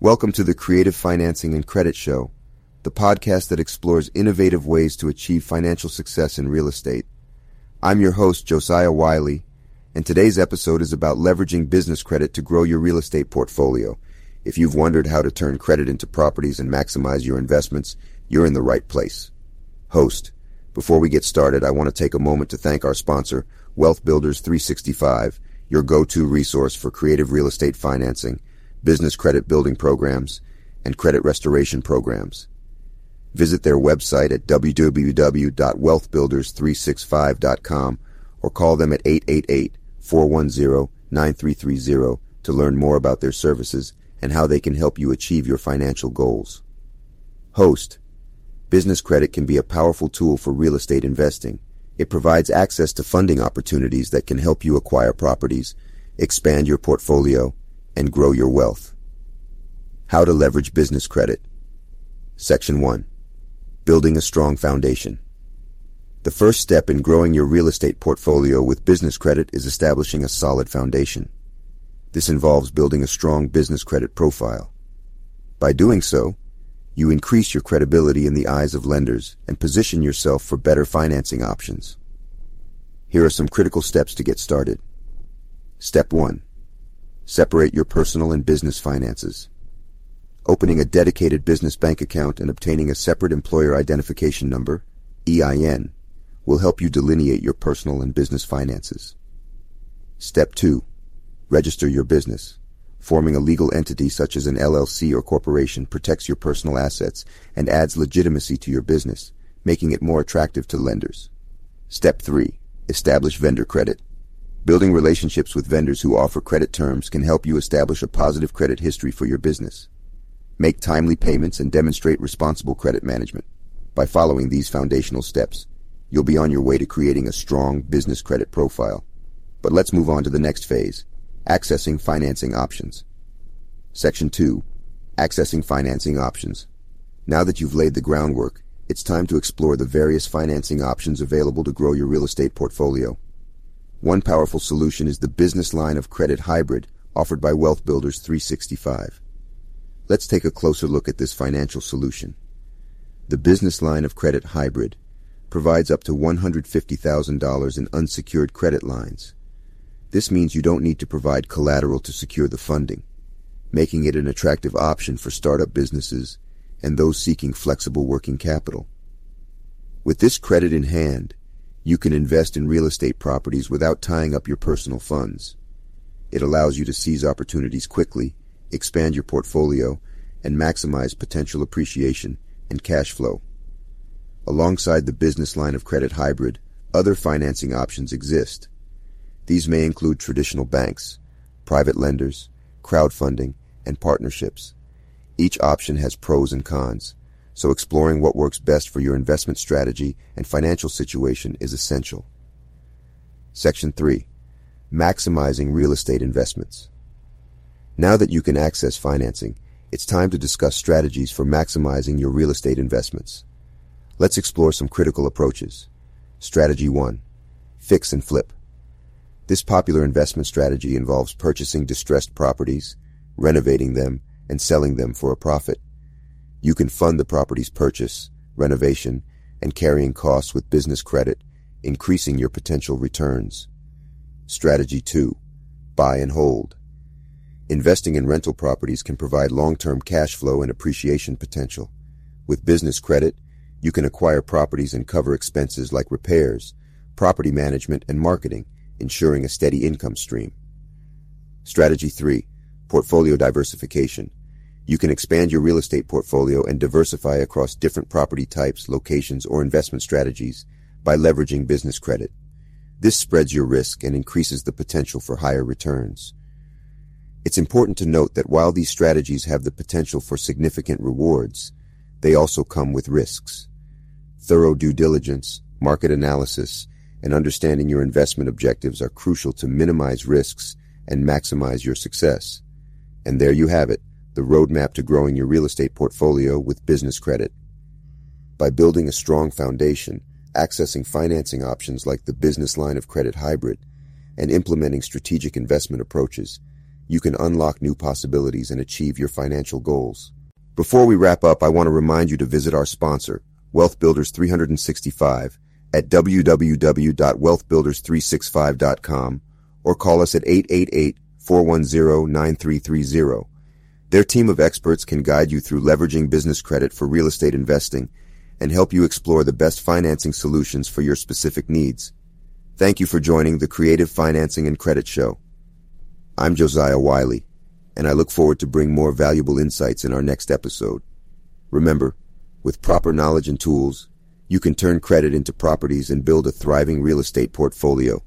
Welcome to the Creative Financing and Credit Show, the podcast that explores innovative ways to achieve financial success in real estate. I'm your host, Josiah Wiley, and today's episode is about leveraging business credit to grow your real estate portfolio. If you've wondered how to turn credit into properties and maximize your investments, you're in the right place. Host, before we get started, I want to take a moment to thank our sponsor, Wealth Builders 365, your go-to resource for creative real estate financing business credit building programs, and credit restoration programs. Visit their website at www.wealthbuilders365.com or call them at 888-410-9330 to learn more about their services and how they can help you achieve your financial goals. Host. Business credit can be a powerful tool for real estate investing. It provides access to funding opportunities that can help you acquire properties, expand your portfolio, and grow your wealth. How to leverage business credit. Section 1. Building a strong foundation. The first step in growing your real estate portfolio with business credit is establishing a solid foundation. This involves building a strong business credit profile. By doing so, you increase your credibility in the eyes of lenders and position yourself for better financing options. Here are some critical steps to get started. Step 1. Separate your personal and business finances. Opening a dedicated business bank account and obtaining a separate employer identification number, EIN, will help you delineate your personal and business finances. Step 2. Register your business. Forming a legal entity such as an LLC or corporation protects your personal assets and adds legitimacy to your business, making it more attractive to lenders. Step 3. Establish vendor credit. Building relationships with vendors who offer credit terms can help you establish a positive credit history for your business. Make timely payments and demonstrate responsible credit management. By following these foundational steps, you'll be on your way to creating a strong business credit profile. But let's move on to the next phase, accessing financing options. Section 2. Accessing financing options. Now that you've laid the groundwork, it's time to explore the various financing options available to grow your real estate portfolio. One powerful solution is the business line of credit hybrid offered by Wealth Builders 365. Let's take a closer look at this financial solution. The business line of credit hybrid provides up to $150,000 in unsecured credit lines. This means you don't need to provide collateral to secure the funding, making it an attractive option for startup businesses and those seeking flexible working capital. With this credit in hand, you can invest in real estate properties without tying up your personal funds. It allows you to seize opportunities quickly, expand your portfolio, and maximize potential appreciation and cash flow. Alongside the business line of credit hybrid, other financing options exist. These may include traditional banks, private lenders, crowdfunding, and partnerships. Each option has pros and cons so exploring what works best for your investment strategy and financial situation is essential. Section 3. Maximizing real estate investments. Now that you can access financing, it's time to discuss strategies for maximizing your real estate investments. Let's explore some critical approaches. Strategy 1. Fix and flip. This popular investment strategy involves purchasing distressed properties, renovating them, and selling them for a profit. You can fund the property's purchase, renovation, and carrying costs with business credit, increasing your potential returns. Strategy 2. Buy and hold. Investing in rental properties can provide long-term cash flow and appreciation potential. With business credit, you can acquire properties and cover expenses like repairs, property management, and marketing, ensuring a steady income stream. Strategy 3. Portfolio diversification. You can expand your real estate portfolio and diversify across different property types, locations, or investment strategies by leveraging business credit. This spreads your risk and increases the potential for higher returns. It's important to note that while these strategies have the potential for significant rewards, they also come with risks. Thorough due diligence, market analysis, and understanding your investment objectives are crucial to minimize risks and maximize your success. And there you have it the roadmap to growing your real estate portfolio with business credit. By building a strong foundation, accessing financing options like the business line of credit hybrid, and implementing strategic investment approaches, you can unlock new possibilities and achieve your financial goals. Before we wrap up, I want to remind you to visit our sponsor, Wealth Builders 365, at www.wealthbuilders365.com or call us at 888-410-9330. Their team of experts can guide you through leveraging business credit for real estate investing and help you explore the best financing solutions for your specific needs. Thank you for joining the Creative Financing and Credit Show. I'm Josiah Wiley, and I look forward to bring more valuable insights in our next episode. Remember, with proper knowledge and tools, you can turn credit into properties and build a thriving real estate portfolio.